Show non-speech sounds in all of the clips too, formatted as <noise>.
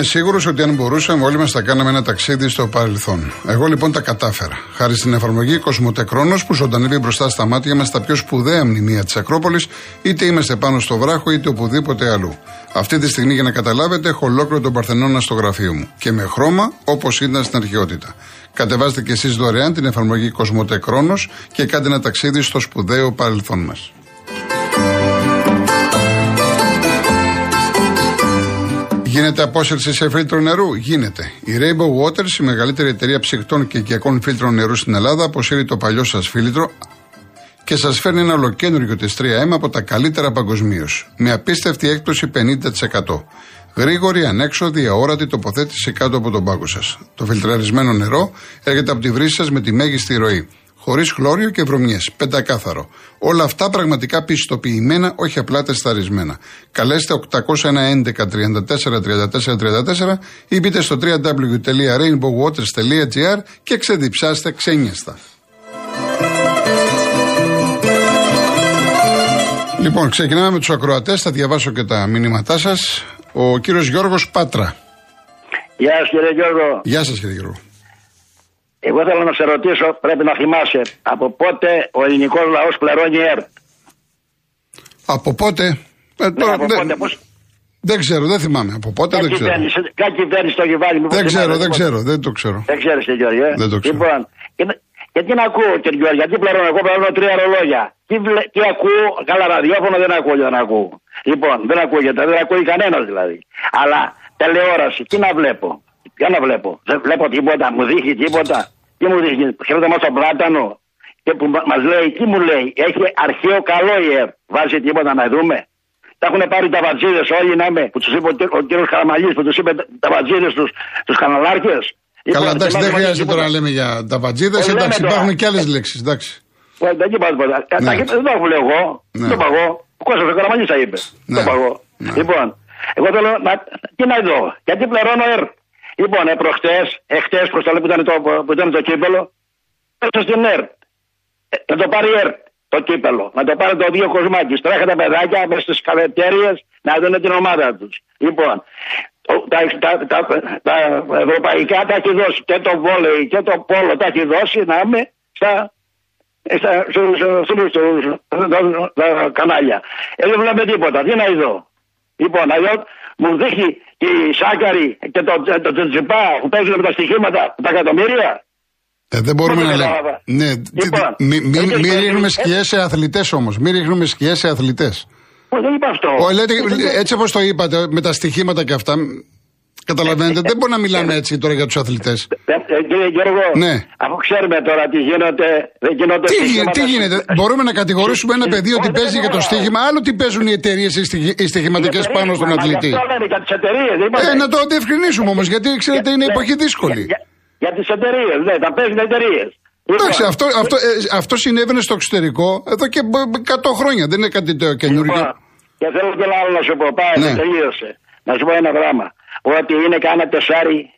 Είμαι σίγουρος ότι αν μπορούσαμε, όλοι μας θα κάναμε ένα ταξίδι στο παρελθόν. Εγώ λοιπόν τα κατάφερα. Χάρη στην εφαρμογή Κοσμοτέ που ζωντανεύει μπροστά στα μάτια μας τα πιο σπουδαία μνημεία της Ακρόπολης, είτε είμαστε πάνω στο βράχο είτε οπουδήποτε αλλού. Αυτή τη στιγμή, για να καταλάβετε, έχω ολόκληρο τον Παρθενώνα στο γραφείο μου. Και με χρώμα όπως ήταν στην αρχαιότητα. Κατεβάστε κι εσείς δωρεάν την εφαρμογή Κοσμοτέ και κάντε ένα ταξίδι στο σπουδαίο παρελθόν μας. Γίνεται απόσυρση σε φίλτρο νερού. Γίνεται. Η Rainbow Waters, η μεγαλύτερη εταιρεία ψυχτών και οικιακών φίλτρων νερού στην Ελλάδα, αποσύρει το παλιό σας φίλτρο και σας φέρνει ένα ολοκένουργιο της 3M από τα καλύτερα παγκοσμίως. Με απίστευτη έκπτωση 50%. Γρήγορη, ανέξοδη, αόρατη τοποθέτηση κάτω από τον πάγκο σας. Το φιλτραρισμένο νερό έρχεται από τη βρύση σας με τη μέγιστη ροή χωρίς χλώριο και βρωμιές. Πεντακάθαρο. Όλα αυτά πραγματικά πιστοποιημένα, όχι απλά τεσταρισμένα. Καλέστε 811 34 34 34 ή μπείτε στο www.rainbowwaters.gr και ξεδιψάστε ξένιαστα. Λοιπόν, ξεκινάμε με τους ακροατές. Θα διαβάσω και τα μηνύματά σας. Ο κύριος Γιώργος Πάτρα. Γεια σας, κύριε Γιώργο. Γεια σας, κύριε Γιώργο. Εγώ θέλω να σε ρωτήσω, πρέπει να θυμάσαι, από πότε ο ελληνικός λαός πληρώνει ΕΡΤ; Από πότε; Ε, ναι, από πότε, πώς... Δεν ξέρω, δεν θυμάμαι. Από πότε δεν ξέρω. Κάτι κυβέρνηση το έχει βάλει. Δεν ξέρω, δεν ξέρω, δεν το ξέρω. Δεν ξέρεις, κύριε Γιώργο. Ε; Δεν το ξέρω. Λοιπόν, γιατί να ακούω, κύριε Γιώργο, γιατί πληρώνω, εγώ πληρώνω τρία ρολόγια. Τι, βλε, τι ακούω, καλά ραδιόφωνο δεν ακούω, δεν ακούω. Λοιπόν, δεν ακούγεται, δεν ακούει κανένας δηλαδή. Αλλά τηλεόραση, τι να βλέπω; Για να βλέπω. Δεν βλέπω τίποτα, μου δείχνει τίποτα. Τι μου δείχνει, ξέρετε μα τον πλάτανο. Και που μα λέει, τι μου λέει, έχει αρχαίο καλό η ΕΡ. Βάζει τίποτα να δούμε. Τα έχουν πάρει τα βατζίδες όλοι να είμαι, που τους είπε ο κύριος Καραμαλή, που τους είπε τα βατζίδες τους τους καναλάρχες. Καλά, εντάξει, δεν χρειάζεται τώρα να λέμε για τα βατζίδες. Εντάξει, υπάρχουν και άλλες λέξεις. Εντάξει. Δεν είπα τίποτα. Δεν το λέω εγώ. Δεν το παγώ. Ο Κώστας ο Καραμαλή θα είπε. Δεν το παγώ. Λοιπόν, εγώ θέλω να. Τι να δω, γιατί πληρώνω ΕΡ; Λοιπόν, ε, προχτέ, εχθέ, προ το που ήταν το, που ήταν το κύπελο, έδωσε στην ΕΡΤ. Ε, να το πάρει η ΕΡΤ το κύπελο. Να το πάρει το δύο κοσμάκι. Τρέχα τα παιδάκια με στι καφετέρειε να δουν την ομάδα του. Λοιπόν, τα, τα, τα, τα, ευρωπαϊκά τα έχει δώσει και το βόλεϊ και το πόλο τα έχει δώσει να είμαι στα, στα, στα κανάλια. Ε, δεν βλέπουμε τίποτα. Τι να δω. Λοιπόν, να δω, μου δείχνει τη Σάκαρη και το, το, το Τζιπά που παίζουν με τα στοιχήματα, τα εκατομμύρια. Ε, δεν μπορούμε να λέμε. Ναι, λοιπόν, μην μη, μη, μη ρίχνουμε σκιές σε αθλητές όμως. Μην ρίχνουμε σκιές σε αθλητές. Δεν είπα αυτό. Ο, λέτε, έτσι όπως το είπατε, με τα στοιχήματα και αυτά, Καταλαβαίνετε, δεν μπορεί να μιλάμε έτσι τώρα για του αθλητέ. Ε, κύριε Γιώργο, ναι. αφού ξέρουμε τώρα τι γίνεται, δεν γίνονται τι, τι γίνεται, μπορούμε να κατηγορήσουμε ένα παιδί ότι παίζει για το στοίχημα, άλλο τι παίζουν οι εταιρείε οι στοιχηματικέ πάνω στον αθλητή. Ε, να το διευκρινίσουμε όμω, γιατί ξέρετε είναι ναι. εποχή δύσκολη. Για τι εταιρείε, ναι, τα παίζουν εταιρείε. Εντάξει, αυτό, αυτό, ε, αυτό συνέβαινε στο εξωτερικό εδώ και 100 χρόνια. Δεν είναι κάτι καινούργιο. Λοιπόν, και θέλω και άλλο να σου πω. Πάει, ναι. τελείωσε. Να σου πω ένα πράγμα ότι είναι κάνα τεσάρι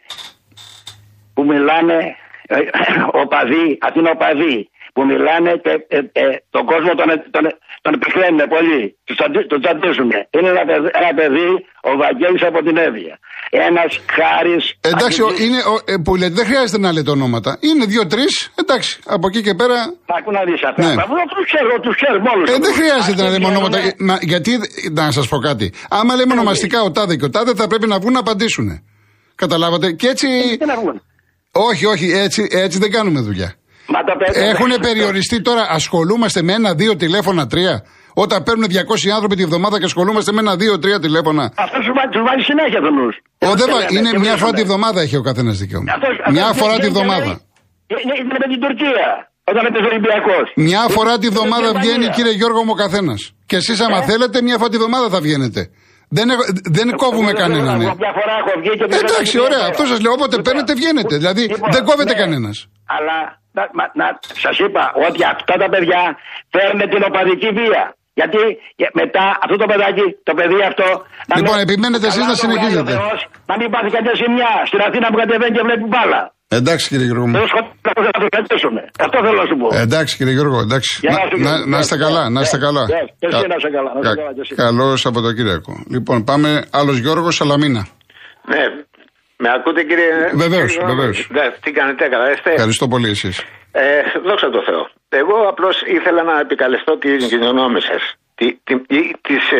που μιλάνε ε, <clears throat> οπαδοί, αυτοί είναι οπαδοί που μιλάνε και ε, ε, τον κόσμο τον, τον, τον επιχρένουν πολύ. Τον τσαντίζουν. Είναι ένα παιδί, ένα παιδί ο Βαγγέλης από την Εύβοια. Ένας χάρης. Εντάξει, ο, είναι, ο, ε, που λέτε, δεν χρειάζεται να λέτε ονόματα. Είναι δύο-τρει. Εντάξει, από εκεί και πέρα. Άκου να δεις αυτά. Ναι. Τους ξέρω, τους ξέρω μόνο. Ε, δεν χρειάζεται να λέμε ονόματα. Μα, γιατί, να σας πω κάτι. Άμα λέμε ονομαστικά ο τάδε και ο τάδε θα πρέπει να βγουν να απαντήσουν. Καταλάβατε; Και έτσι. Όχι, όχι, έτσι, έτσι δεν κάνουμε δουλειά. Έχουν περιοριστεί τώρα, ασχολούμαστε με ένα, δύο τηλέφωνα, τρία. Όταν παίρνουν 200 άνθρωποι τη βδομάδα και ασχολούμαστε με ένα, δύο, τρία τηλέφωνα. Αυτό τους βάζεις συνέχεια τον νους. Είναι μια φορά τη βδομάδα έχει ο καθένας δικαίωμα. Μια φορά τη βδομάδα. Είναι με την Τουρκία. Όταν είναι Ολυμπιακός. Μια φορά τη βδομάδα βγαίνει, κύριε Γιώργο μου, ο καθένας. Και εσείς, άμα ε; θέλετε, μια φορά τη βδομάδα θα βγαίνετε. Δεν, δεν κόβουμε κανέναν. Ναι. Εντάξει, ωραία. Αυτό σας λέω. Όποτε παίρνετε, βγαίνετε. Δηλαδή λοιπόν, δεν κόβεται ναι. κανένας. Αλλά να, να, σας είπα ότι αυτά τα παιδιά φέρνουν την οπαδική βία. Γιατί μετά αυτό το παιδάκι, το παιδί αυτό. Λοιπόν, επιμένετε εσείς να συνεχίζετε. Να μην πάθει κάποια ζημιά στην Αθήνα που κατεβαίνει και βλέπει μπάλα. Εντάξει κύριε Γιώργο. Δεν Αυτό θέλω να σου πω. Εντάξει κύριε Γιώργο, εντάξει. Να είστε καλά, να είστε καλά. Καλό Καλώ από το Κυριακό. Λοιπόν, πάμε άλλος Γιώργος Σαλαμίνα. Ναι, Με ακούτε κύριε; Βεβαίως, βεβαίως. Τι κάνετε, καλά είστε; Ευχαριστώ πολύ εσείς. Ε, δόξα τω Θεώ. Εγώ απλώς ήθελα να επικαλεστώ την κοινωνόμη σας.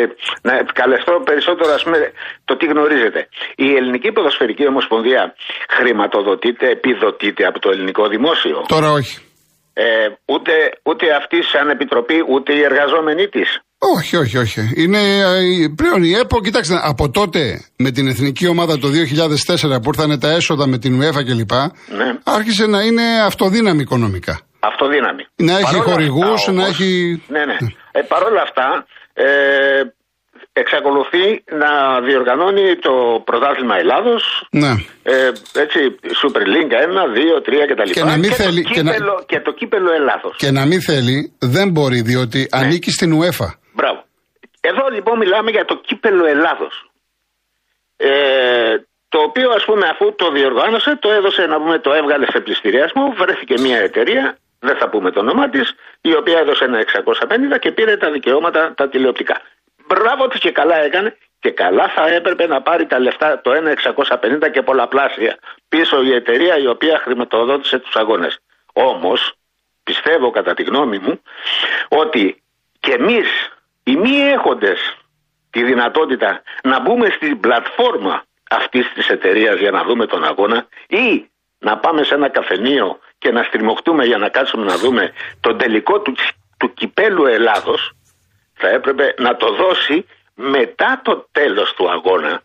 ε, να επικαλεστώ περισσότερο ας πούμε, το τι γνωρίζετε. Η Ελληνική Ποδοσφαιρική Ομοσπονδία χρηματοδοτείται, επιδοτείται από το ελληνικό δημόσιο. Τώρα όχι. Ε, ούτε, ούτε αυτή σαν επιτροπή, ούτε οι εργαζόμενοι της. Όχι, όχι, όχι. Είναι ε, πλέον η ΕΠΟ, κοιτάξτε, από τότε με την εθνική ομάδα το 2004 που ήρθαν τα έσοδα με την UEFA κλπ. Ναι. Άρχισε να είναι αυτοδύναμη οικονομικά. Αυτοδύναμη. Να έχει χορηγούς, να έχει. Ναι, ναι. Ε, Παρ' όλα αυτά, ε, εξακολουθεί να διοργανώνει το πρωτάθλημα Ελλάδος. Ναι. Ε, έτσι, Super League 1, 2, 3 κτλ. Και, να μην και, θέλει, το κύπελο, και, το κύπελο Ελλάδος. Και να μην θέλει, δεν μπορεί, διότι ναι. ανήκει στην UEFA. Μπράβο. Εδώ λοιπόν μιλάμε για το κύπελο Ελλάδος. Ε, το οποίο ας πούμε αφού το διοργάνωσε, το έδωσε να πούμε, το έβγαλε σε πληστηριασμό, βρέθηκε μια εταιρεία, δεν θα πούμε το όνομά της, η οποία έδωσε ένα 650 και πήρε τα δικαιώματα τα τηλεοπτικά. Μπράβο τη και καλά έκανε και καλά θα έπρεπε να πάρει τα λεφτά το 1,650 και πολλαπλάσια πίσω η εταιρεία η οποία χρηματοδότησε τους αγώνες. Όμως πιστεύω κατά τη γνώμη μου ότι και εμείς οι μη έχοντες τη δυνατότητα να μπούμε στην πλατφόρμα αυτής της εταιρείας για να δούμε τον αγώνα ή να πάμε σε ένα καφενείο και να στριμωχτούμε για να κάτσουμε να δούμε τον τελικό του, του κυπέλου Ελλάδος θα έπρεπε να το δώσει μετά το τέλος του αγώνα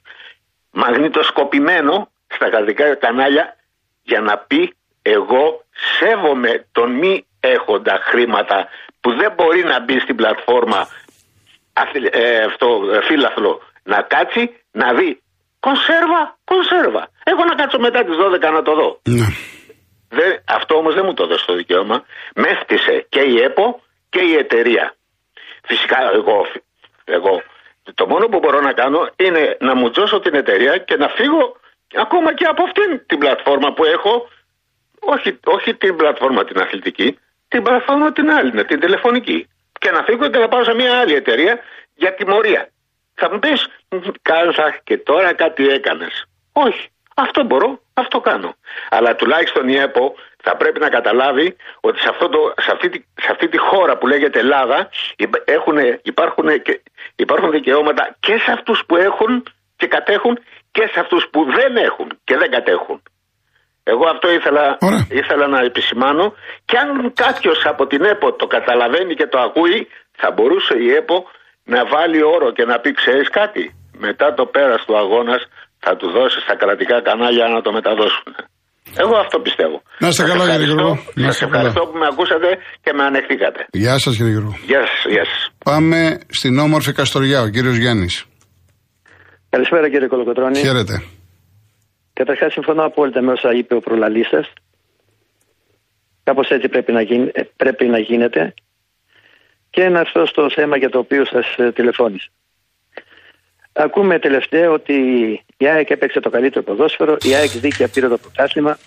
μαγνητοσκοπημένο στα γαλλικά κανάλια για να πει εγώ σέβομαι τον μη έχοντα χρήματα που δεν μπορεί να μπει στην πλατφόρμα ε, αυτό, φύλαθλο να κάτσει να δει κονσέρβα, κονσέρβα. Εγώ να κάτσω μετά τις 12 να το δω. Ναι. Δεν, αυτό όμως δεν μου το δώσει το δικαίωμα. Με και η ΕΠΟ και η εταιρεία. Φυσικά εγώ, εγώ το μόνο που μπορώ να κάνω είναι να μου τζώσω την εταιρεία και να φύγω ακόμα και από αυτήν την πλατφόρμα που έχω. Όχι, όχι την πλατφόρμα την αθλητική, την πλατφόρμα την άλλη, ναι, την τηλεφωνική. Και να φύγω και να πάω σε μια άλλη εταιρεία για τιμωρία. Θα μου πεις, Κάσα και τώρα κάτι έκανες. Όχι. Αυτό μπορώ, αυτό κάνω. Αλλά τουλάχιστον η ΕΠΟ θα πρέπει να καταλάβει ότι σε, αυτό το, σε, αυτή, σε αυτή τη χώρα που λέγεται Ελλάδα έχουν, υπάρχουν, υπάρχουν δικαιώματα και σε αυτούς που έχουν και κατέχουν και σε αυτούς που δεν έχουν και δεν κατέχουν. Εγώ αυτό ήθελα, ήθελα να επισημάνω και αν κάποιος από την ΕΠΟ το καταλαβαίνει και το ακούει θα μπορούσε η ΕΠΟ να βάλει όρο και να πει ξέρεις κάτι μετά το πέρας του αγώνας θα του δώσεις στα κρατικά κανάλια να το μεταδώσουν. Εγώ αυτό πιστεύω. Να είστε καλά, κύριε Γιώργο. Να είστε ευχαριστώ που με ακούσατε και με ανεχτήκατε. Γεια σας, κύριε Γιώργο. Γεια σας. Γεια σας. Πάμε στην όμορφη Καστοριά, ο κύριος Γιάννης. Καλησπέρα, κύριε Κολοκοτρόνη. Χαίρετε. Καταρχάς, συμφωνώ απόλυτα με όσα είπε ο προλαλής σας. Κάπως έτσι πρέπει να, γίνει, ε, πρέπει να γίνεται. Και να έρθω στο θέμα για το οποίο σας ε, τηλεφώνησα. Ακούμε τελευταία ότι η ΑΕΚ έπαιξε το καλύτερο ποδόσφαιρο, η ΑΕΚ δίκαια πήρε το πρωτάθλημα.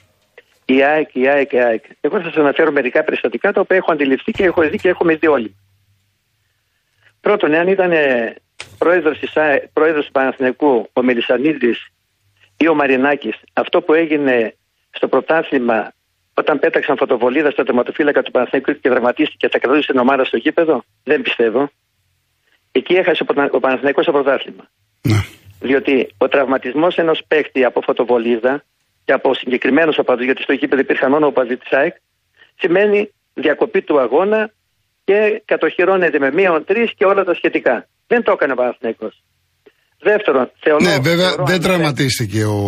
Η ΑΕΚ, η ΑΕΚ, η ΑΕΚ. Εγώ θα σας αναφέρω μερικά περιστατικά τα οποία έχω αντιληφθεί και έχω δει και έχουμε δει όλοι. Πρώτον, εάν ήταν πρόεδρος του Παναθηναϊκού ο Μελισανίδης ή ο Μαρινάκης, αυτό που έγινε στο πρωτάθλημα όταν πέταξαν φωτοβολίδα στο τερματοφύλακα του Παναθηναϊκού και δραματίστηκε και θα κρατούσε την ομάδα στο γήπεδο, δεν πιστεύω. Εκεί έχασε ο Παναθηναϊκός το πρωτάθλημα. Ναι. Διότι ο τραυματισμός ενός παίκτη από φωτοβολίδα και από συγκεκριμένους οπαδούς, γιατί στο γήπεδο υπήρχαν μόνο οπαδοί της ΑΕΚ, σημαίνει διακοπή του αγώνα και κατοχυρώνεται με μία τρεις και όλα τα σχετικά. Δεν το έκανε ο Παναθηναϊκός. Δεύτερον, θεωρώ. Ναι, βέβαια δεν τραυματίστηκε ο,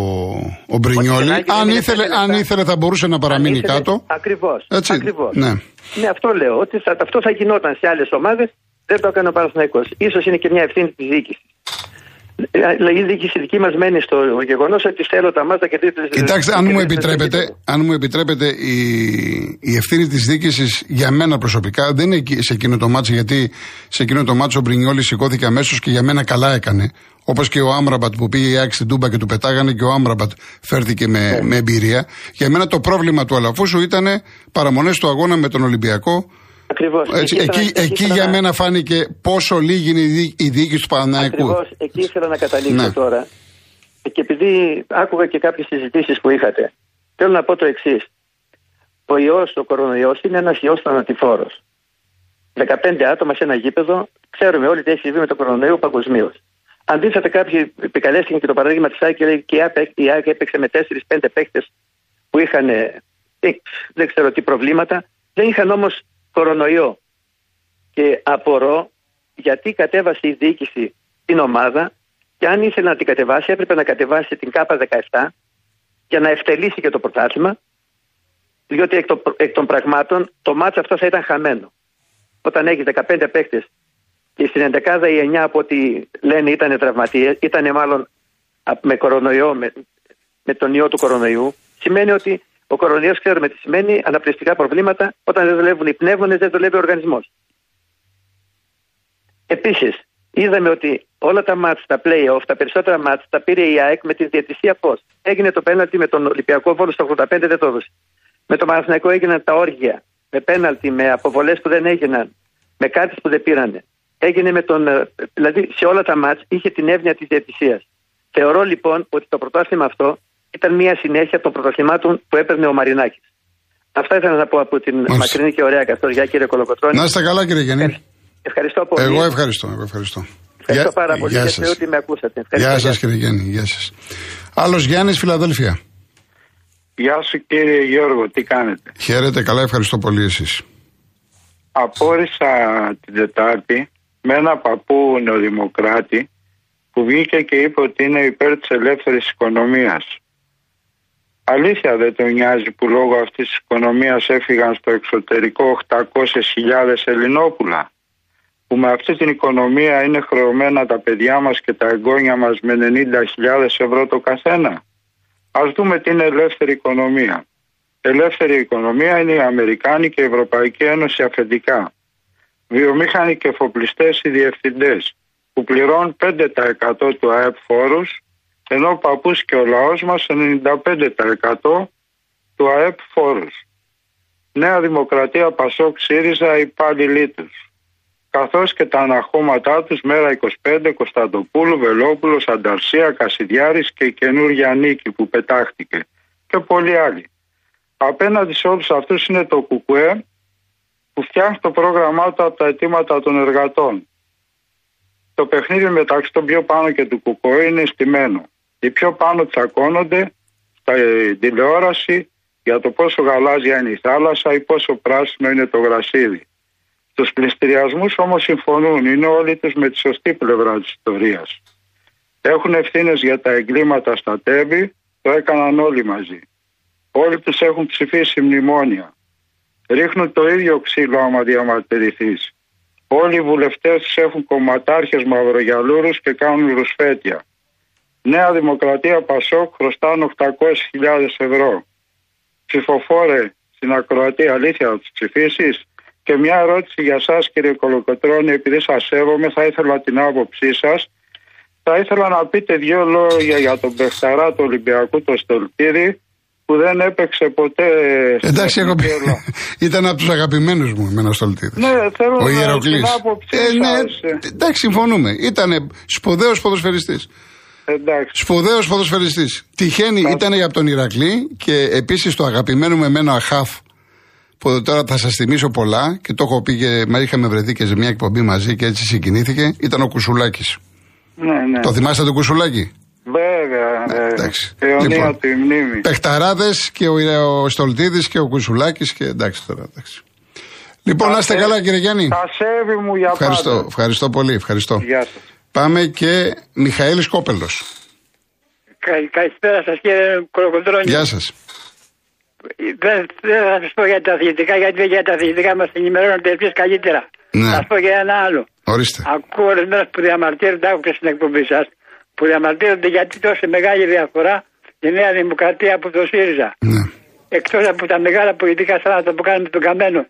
ο Μπρινιόλη. Αν ήθελε, αν ήθελε θα μπορούσε να παραμείνει ήθελε, κάτω. Ακριβώς. Ακριβώς. Ναι. ναι, αυτό λέω. Ότι θα, αυτό θα γινόταν σε άλλες ομάδες. Δεν το έκανε ο Παναθηναϊκός. σω είναι και μια ευθύνη της διοίκησης. Δηλαδή η διοίκηση δική μας μένει στο γεγονός ότι θέλω τα μάτια και τρίτε. Κοιτάξτε, αν μου επιτρέπετε, αν μου επιτρέπετε η, η ευθύνη της διοίκησης για μένα προσωπικά δεν είναι σε εκείνο το μάτσο, γιατί σε εκείνο το μάτσο ο Μπρινιόλης σηκώθηκε αμέσως και για μένα καλά έκανε. Όπως και ο Άμραμπατ που πήγε η Άκη στην Τούμπα και του πετάγανε και ο Άμραμπατ φέρθηκε με, yeah. Ναι. με εμπειρία. Για μένα το πρόβλημα του Αλαφούσου ήταν παραμονές του αγώνα με τον Ολυμπιακό Ακριβώς. εκεί, εκεί, εκεί, για μένα φάνηκε πόσο λίγη είναι η διοίκηση του Παναναϊκού. Ακριβώς, εκεί ήθελα να καταλήξω ναι. τώρα. Και επειδή επειδή άκουγα και κάποιες συζητήσεις που είχατε, θέλω να πω το εξής. Ο ιός, ο κορονοϊός είναι ένας ιός θανατηφόρος. 15 άτομα σε ένα γήπεδο, ξέρουμε όλοι τι έχει συμβεί με το κορονοϊό παγκοσμίως. Αντίθετα, κάποιοι επικαλέστηκαν και το παράδειγμα της ΑΕΚ και λέει και η ΑΕΚ έπαιξε με 4-5 παίχτε που είχαν ε, δεν ξέρω τι προβλήματα, δεν είχαν όμως κορονοϊό. Και απορώ γιατί κατέβασε η διοίκηση την ομάδα και αν ήθελε να την κατεβάσει, έπρεπε να κατεβάσει την ΚΑΠΑ 17 για να ευτελίσει και το πρωτάθλημα. Διότι εκ, το, εκ των πραγμάτων το μάτς αυτό θα ήταν χαμένο. Όταν έχεις 15 παίχτε και στην 11 η 9 από ό,τι λένε ήταν τραυματίες, ήταν μάλλον με κορονοϊό, με, με τον ιό του κορονοϊού, σημαίνει ότι ο κορονοϊός ξέρουμε τι σημαίνει, αναπνευστικά προβλήματα. Όταν δεν δουλεύουν οι πνεύμονες, δεν δουλεύει ο οργανισμός. Επίσης, είδαμε ότι όλα τα μάτς, τα play-off, τα περισσότερα μάτς τα πήρε η ΑΕΚ με τη διατησία πώς. Έγινε το πέναλτι με τον Ολυμπιακό Βόλος στο 85, δεν το έδωσε. Με το Παναθηναϊκό έγιναν τα όργια. Με πέναλτι, με αποβολές που δεν έγιναν. Με κάτι που δεν πήρανε. Έγινε με τον. Ε, δηλαδή σε όλα τα μάτς είχε την εύνοια της διατησίας. Θεωρώ λοιπόν ότι το πρωτάθλημα αυτό ήταν μια συνέχεια των πρωταθλημάτων που έπαιρνε ο Μαρινάκης. Αυτά ήθελα να πω από την Μάλιστα. μακρινή και ωραία καθόλου. κύριε Κολοκοτρόνη. Να είστε καλά κύριε Γενή. Ευχαριστώ πολύ. Εγώ ευχαριστώ. Εγώ ευχαριστώ. Ευχαριστώ Γεια, πάρα πολύ για ότι με ακούσατε. Γεια σας κύριε Γιάννη. Γεια σας. Άλλος Γιάννης, Φιλαδέλφια. Γεια σου κύριε Γιώργο, τι κάνετε; Χαίρετε, καλά, ευχαριστώ πολύ εσείς. Απόρρισα την Τετάρτη με ένα παππού νεοδημοκράτη που βγήκε και είπε ότι είναι υπέρ της ελεύθερης οικονομίας. Αλήθεια δεν τον νοιάζει που λόγω αυτής της οικονομίας έφυγαν στο εξωτερικό 800.000 Ελληνόπουλα που με αυτή την οικονομία είναι χρεωμένα τα παιδιά μας και τα εγγόνια μας με 90.000 ευρώ το καθένα. Ας δούμε τι είναι ελεύθερη οικονομία. Ελεύθερη οικονομία είναι η Αμερικάνη και η Ευρωπαϊκή Ένωση αφεντικά. Βιομήχανοι και εφοπλιστές οι διευθυντές που πληρώνουν 5% του ΑΕΠ φόρους ενώ ο παππούς και ο λαός μας 95% του ΑΕΠ φόρους. Νέα Δημοκρατία Πασόκ ΣΥΡΙΖΑ υπάλληλοι τους καθώς και τα αναχώματά τους Μέρα 25, Κωνσταντοπούλου, Βελόπουλος, Ανταρσία, Κασιδιάρης και η καινούργια νίκη που πετάχτηκε και πολλοί άλλοι. Απέναντι σε όλους αυτούς είναι το ΚΚΕ που φτιάχνει το πρόγραμμά του από τα αιτήματα των εργατών. Το παιχνίδι μεταξύ των πιο πάνω και του ΚΚΕ είναι στημένο. Οι πιο πάνω τσακώνονται στα τηλεόραση για το πόσο γαλάζια είναι η θάλασσα ή πόσο πράσινο είναι το γρασίδι. Στου πληστηριασμούς όμως συμφωνούν, είναι όλοι τους με τη σωστή πλευρά της ιστορίας. Έχουν ευθύνες για τα εγκλήματα στα τέμπη, το έκαναν όλοι μαζί. Όλοι τους έχουν ψηφίσει μνημόνια. Ρίχνουν το ίδιο ξύλο άμα διαμαρτυρηθείς. Όλοι οι βουλευτές τους έχουν κομματάρχες μαυρογιαλούρους και κάνουν ρουσφέτια. Νέα Δημοκρατία Πασόκ χρωστάνε 800.000 ευρώ. Ψηφοφόρε στην ακροατή αλήθεια θα τους ψηφίσεις; Και μια ερώτηση για εσά, κύριε Κολοκοτρώνη, επειδή σας σέβομαι, θα ήθελα την άποψή σας. Θα ήθελα να πείτε δύο λόγια για τον Πεχταρά του Ολυμπιακού, το Στολτήρη, που δεν έπαιξε ποτέ. Εντάξει, εγώ <laughs> ήταν από τους αγαπημένους μου, εμένα Στολτήρη. Ναι, θέλω Ο να την άποψή ε, ναι, εντάξει, συμφωνούμε. Ήταν σπουδαίος ποδοσφαιριστής. Σπουδαίος ποδοσφαιριστή. Τυχαίνει, ήταν από τον Ηρακλή και επίσης το αγαπημένο με εμένα Αχάφ που τώρα θα σας θυμίσω πολλά και το έχω πει και μα είχαμε βρεθεί και σε μια εκπομπή μαζί και έτσι συγκινήθηκε, ήταν ο Κουσουλάκης. Ναι, ναι. Το θυμάστε τον Κουσουλάκη; Βέβαια, ναι, εντάξει. Λοιπόν, τη μνήμη. Πεχταράδε και ο, ο Στολτίδης και ο Κουσουλάκης και εντάξει τώρα. Εντάξει. Λοιπόν, να είστε καλά κύριε Γιάννη. Τα σέβη μου για ευχαριστώ, πάντα. Ευχαριστώ πολύ. Ευχαριστώ. Γεια σας. Πάμε και Μιχαήλ Κόπελος. Καλησπέρα σας κύριε Κολοκοντρόνη. Γεια σας. Δεν, θα σας πω για τα αθλητικά, γιατί για τα αθλητικά μας ενημερώνονται επίσης καλύτερα. Ναι. Θα σας πω για ένα άλλο. Ορίστε. Ακούω ορισμένου που διαμαρτύρονται, άκουγα στην εκπομπή σας, που διαμαρτύρονται γιατί τόσο μεγάλη διαφορά η Νέα Δημοκρατία από το ΣΥΡΙΖΑ. Ναι. Εκτός από τα μεγάλα πολιτικά στράματα που κάνουν τον Καμένο,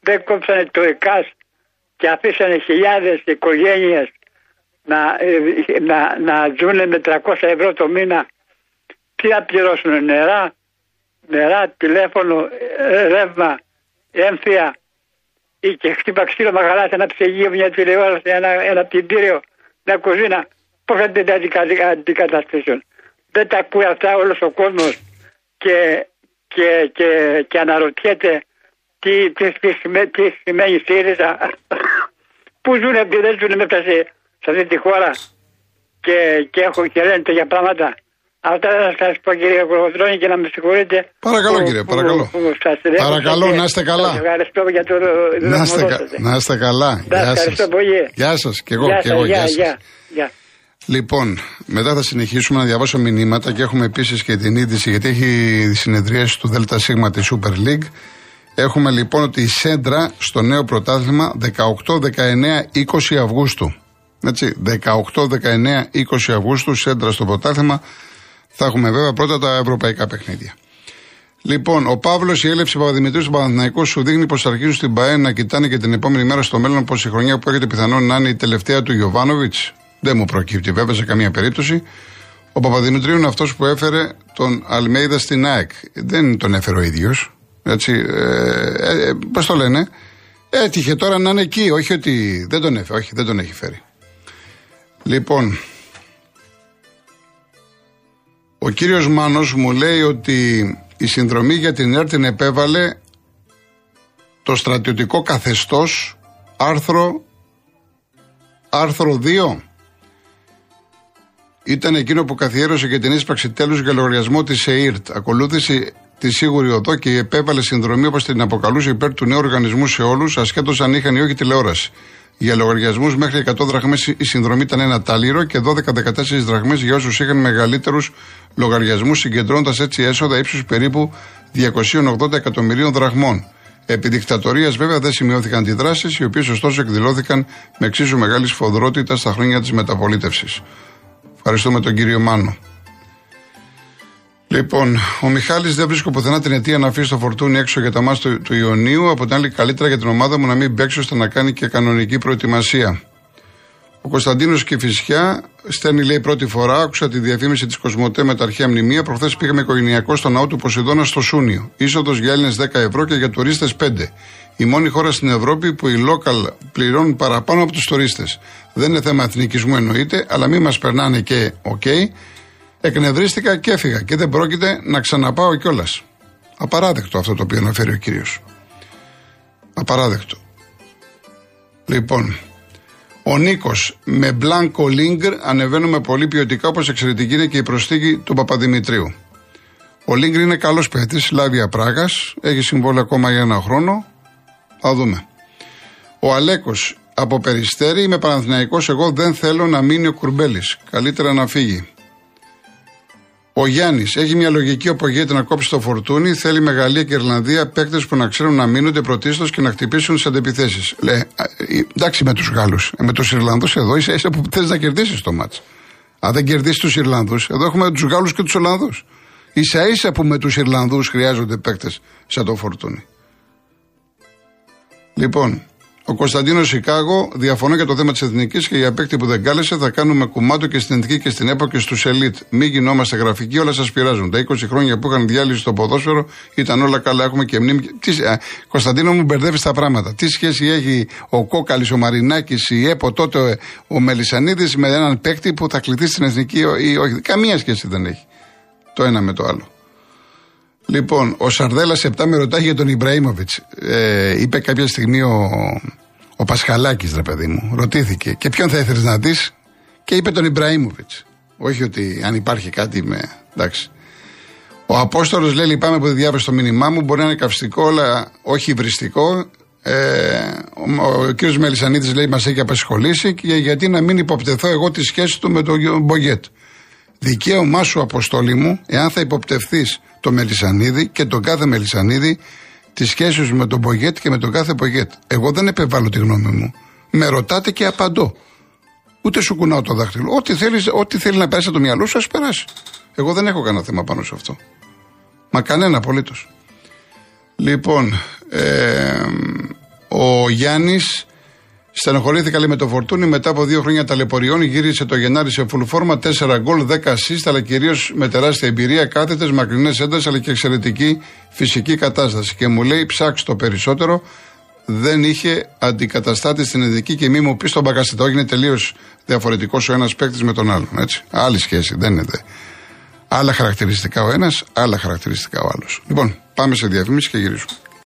δεν κόψανε το ΕΚΑΣ και αφήσανε χιλιάδες οικογένειες να, ε, να, να ζουν με 300 ευρώ το μήνα. Τι να πληρώσουν νερά, νερά, τηλέφωνο, ε, ρεύμα, έμφυα ή και χτύπα ξύλο μαγαλάς ένα ψυγείο, μια τηλεόραση, ένα, ένα πτυντήριο, μια κουζίνα. Πώς θα την αντικαταστήσουν. δεν τα ακούει αυτά όλος ο κόσμος και, και, και, και αναρωτιέται τι, τι, τι, τι σημαίνει ΣΥΡΙΖΑ. Πού ζουν, δεν ζουν μέσα σε, σε αυτή τη χώρα και, και, έχω, και λένε τέτοια πράγματα. Αυτά θα σας πω κύριε Κολοκοτρόνη και να με συγχωρείτε. Παρακαλώ κύριε, παρακαλώ. Που, που παρακαλώ να είστε καλά. Σας ευχαριστώ για το να είστε, να είστε καλά. Γεια σας. Ευχαριστώ πολύ. Γεια σας και εγώ. Γεια και εγώ, γεια, γεια, γεια, γεια. Λοιπόν, μετά θα συνεχίσουμε να διαβάσω μηνύματα και έχουμε επίσης και την είδηση γιατί έχει συνεδρίαση του ΔΣ της Super League. Έχουμε λοιπόν ότι η Σέντρα στο νέο πρωτάθλημα 18, 19, 20 Αυγούστου. Έτσι, 18, 19, 20 Αυγούστου Σέντρα στο πρωτάθλημα. Θα έχουμε βέβαια πρώτα τα ευρωπαϊκά παιχνίδια. Λοιπόν, ο Παύλος, η έλευση Παπαδημητρίου του Παναθηναϊκού σου δείχνει πως αρχίζουν στην ΠαΕ να κοιτάνε και την επόμενη μέρα στο μέλλον πως η χρονιά που έρχεται πιθανόν να είναι η τελευταία του Γιωβάνοβιτ. Δεν μου προκύπτει βέβαια σε καμία περίπτωση. Ο Παπαδημητρίου είναι αυτός που έφερε τον Αλμέιδα στην ΑΕΚ. Δεν τον έφερε ο ίδιος. Έτσι. Ε, ε, Πώς το λένε; Έτυχε τώρα να είναι εκεί. Όχι ότι δεν τον έφερε. Όχι, δεν τον έχει φέρει. Λοιπόν, ο κύριος Μάνος μου λέει ότι η συνδρομή για την ΕΡΤ την επέβαλε το στρατιωτικό καθεστώς άρθρο άρθρο 2 ήταν εκείνο που καθιέρωσε και την ίσπραξη τέλους για λογαριασμό της ΕΙΡΤ. Ακολούθησε τη σίγουρη οδό και επέβαλε συνδρομή όπως την αποκαλούσε υπέρ του νέου οργανισμού σε όλους ασχέτως αν είχαν ή όχι τηλεόραση. Για λογαριασμούς μέχρι 100 δραχμές η συνδρομή ήταν ένα τάλιρο και 12-14 δραχμές για όσους είχαν μεγαλύτερους λογαριασμούς, συγκεντρώνοντας έτσι έσοδα ύψους περίπου 280 εκατομμυρίων δραχμών. Επί δικτατορίας βέβαια δεν σημειώθηκαν αντιδράσεις, οι οποίες ωστόσο εκδηλώθηκαν με εξίσου μεγάλη σφοδρότητα στα χρόνια της μεταπολίτευσης. Ευχαριστούμε τον κύριο Μάνο. Λοιπόν, ο Μιχάλης δεν βρίσκω πουθενά την αιτία να αφήσει το φορτούνι έξω για τα μάτια του, του Ιωνίου. Από την άλλη, καλύτερα για την ομάδα μου να μην παίξει ώστε να κάνει και κανονική προετοιμασία. Ο Κωνσταντίνος Κηφισιά στέλνει, λέει, πρώτη φορά. Άκουσα τη διαφήμιση της Κοσμοτέ με τα αρχαία μνημεία. Προχθές πήγαμε οικογενειακό στο ναό του Ποσειδώνα στο Σούνιο. Είσοδος για Έλληνες 10 ευρώ και για τουρίστες 5. Η μόνη χώρα στην Ευρώπη που οι local πληρώνουν παραπάνω από τους τουρίστες. Δεν είναι θέμα εθνικισμού εννοείται, αλλά μην μας περνάνε και οκ. Εκνευρίστηκα και έφυγα και δεν πρόκειται να ξαναπάω κιόλας. Απαράδεκτο αυτό το οποίο αναφέρει ο κύριος. Απαράδεκτο. Λοιπόν, ο Νίκος με μπλάνκο Λίγκρ ανεβαίνουμε πολύ ποιοτικά όπως εξαιρετική είναι και η προσθήκη του Παπαδημητρίου. Ο Λίγκρ είναι καλός παίχτη, Σλάβια Πράγας, έχει συμβόλαιο ακόμα για ένα χρόνο. Θα δούμε. Ο Αλέκος από Περιστέρη, είμαι Παναθηναϊκός, εγώ δεν θέλω να μείνει ο Κουρμπέλης. Καλύτερα να φύγει. Ο Γιάννης έχει μια λογική όπου γίνεται να κόψει το φορτούνι. Θέλει Μεγαλία και Ιρλανδία παίκτες που να ξέρουν να μείνονται πρωτίστως και να χτυπήσουν τι αντεπιθέσεις. Λέει, εντάξει με τους Γάλλους. Ε, με τους Ιρλανδούς εδώ είσαι, είσαι που θες να κερδίσεις το μάτς. Αν δεν κερδίσεις τους Ιρλανδούς, εδώ έχουμε τους Γάλλους και τους Ολλανδούς. σα ίσα που με τους Ιρλανδούς χρειάζονται παίκτες σαν το φορτούνι. Λοιπόν, ο Κωνσταντίνος Σικάγο διαφωνώ για το θέμα της εθνικής και για παίκτη που δεν κάλεσε θα κάνουμε κουμάτο και στην εθνική και στην ΕΠΟ και στους ελίτ. Μην γινόμαστε γραφικοί, όλα σας πειράζουν. Τα 20 χρόνια που είχαν διάλυση στο ποδόσφαιρο ήταν όλα καλά. Έχουμε και μνήμη. Τι, α, Κωνσταντίνο μου μπερδεύεις τα πράγματα. Τι σχέση έχει ο Κόκαλης, ο Μαρινάκης, η ΕΠΟ, τότε ο Μελισανίδης με έναν παίκτη που θα κληθεί στην εθνική ή όχι; Καμία σχέση δεν έχει. Το ένα με το άλλο. Λοιπόν, ο Σαρδέλα 7 με ρωτάει για τον Ιμπραήμοβιτς. Ε, είπε κάποια στιγμή ο, ο Πασχαλάκης, ρε παιδί μου, ρωτήθηκε και ποιον θα ήθελες να δεις; Και είπε τον Ιμπραήμοβιτς. Όχι ότι αν υπάρχει κάτι με. Εντάξει. Ο Απόστολος λέει: Λυπάμαι που δεν διάβασε το μήνυμά μου. Μπορεί να είναι καυστικό, αλλά όχι υβριστικό. Ε, ο, ο κ. Μελισανίδης λέει: Μας έχει απασχολήσει και γιατί να μην υποπτεθώ εγώ τη σχέση του με τον Μπογκέτ. Δικαίωμά σου, Αποστόλη μου, εάν θα υποπτευθείς το Μελισανίδη και τον κάθε Μελισανίδη, τις σχέσεις με τον Πογέτ και με τον κάθε Πογέτ. Εγώ δεν επεβάλλω τη γνώμη μου. Με και απαντώ. Ούτε σου κουνάω το δάχτυλο. Ό,τι θέλεις, ό,τι θέλει να περάσει το μυαλό σου, ας περάσει. Εγώ δεν έχω κανένα θέμα πάνω σε αυτό. Μα κανένα απολύτως. Λοιπόν, ε, ο Γιάννης Στενοχωρήθηκα λέει με το φορτούνι μετά από δύο χρόνια ταλαιπωριών. Γύρισε το Γενάρη σε full φόρμα, 4 γκολ, 10 assist, αλλά κυρίως με τεράστια εμπειρία, κάθετες, μακρινές ένταση, αλλά και εξαιρετική φυσική κατάσταση. Και μου λέει, ψάξ το περισσότερο. Δεν είχε αντικαταστάτη στην ειδική και μη μου πεις τον Μπακασιτό. Είναι τελείως διαφορετικός ο ένας παίκτης με τον άλλον. Έτσι. Άλλη σχέση, δεν είναι. Δε. Άλλα χαρακτηριστικά ο ένας, άλλα χαρακτηριστικά ο άλλος. Λοιπόν, πάμε σε διαφήμιση και γυρίζουμε.